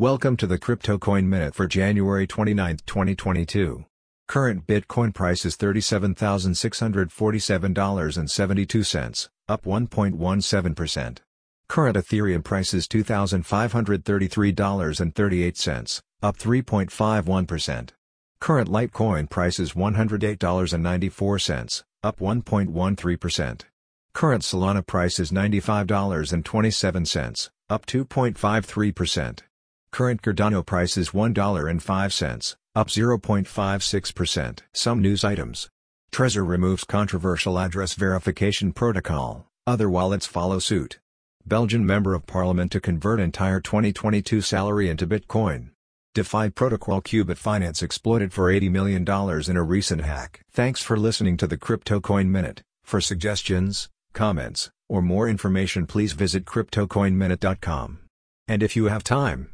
Welcome to the Crypto Coin Minute for January 29, 2022. Current Bitcoin price is $37,647.72, up 1.17%. Current Ethereum price is $2,533.38, up 3.51%. Current Litecoin price is $108.94, up 1.13%. Current Solana price is $95.27, up 2.53%. Current Cardano price is $1.05, up 0.56%. Some news items. Trezor removes controversial address verification protocol, other wallets follow suit. Belgian Member of Parliament to convert entire 2022 salary into Bitcoin. DeFi protocol Qubit Finance exploited for $80 million in a recent hack. Thanks for listening to the Crypto Coin Minute. For suggestions, comments, or more information please visit CryptoCoinMinute.com. And if you have time,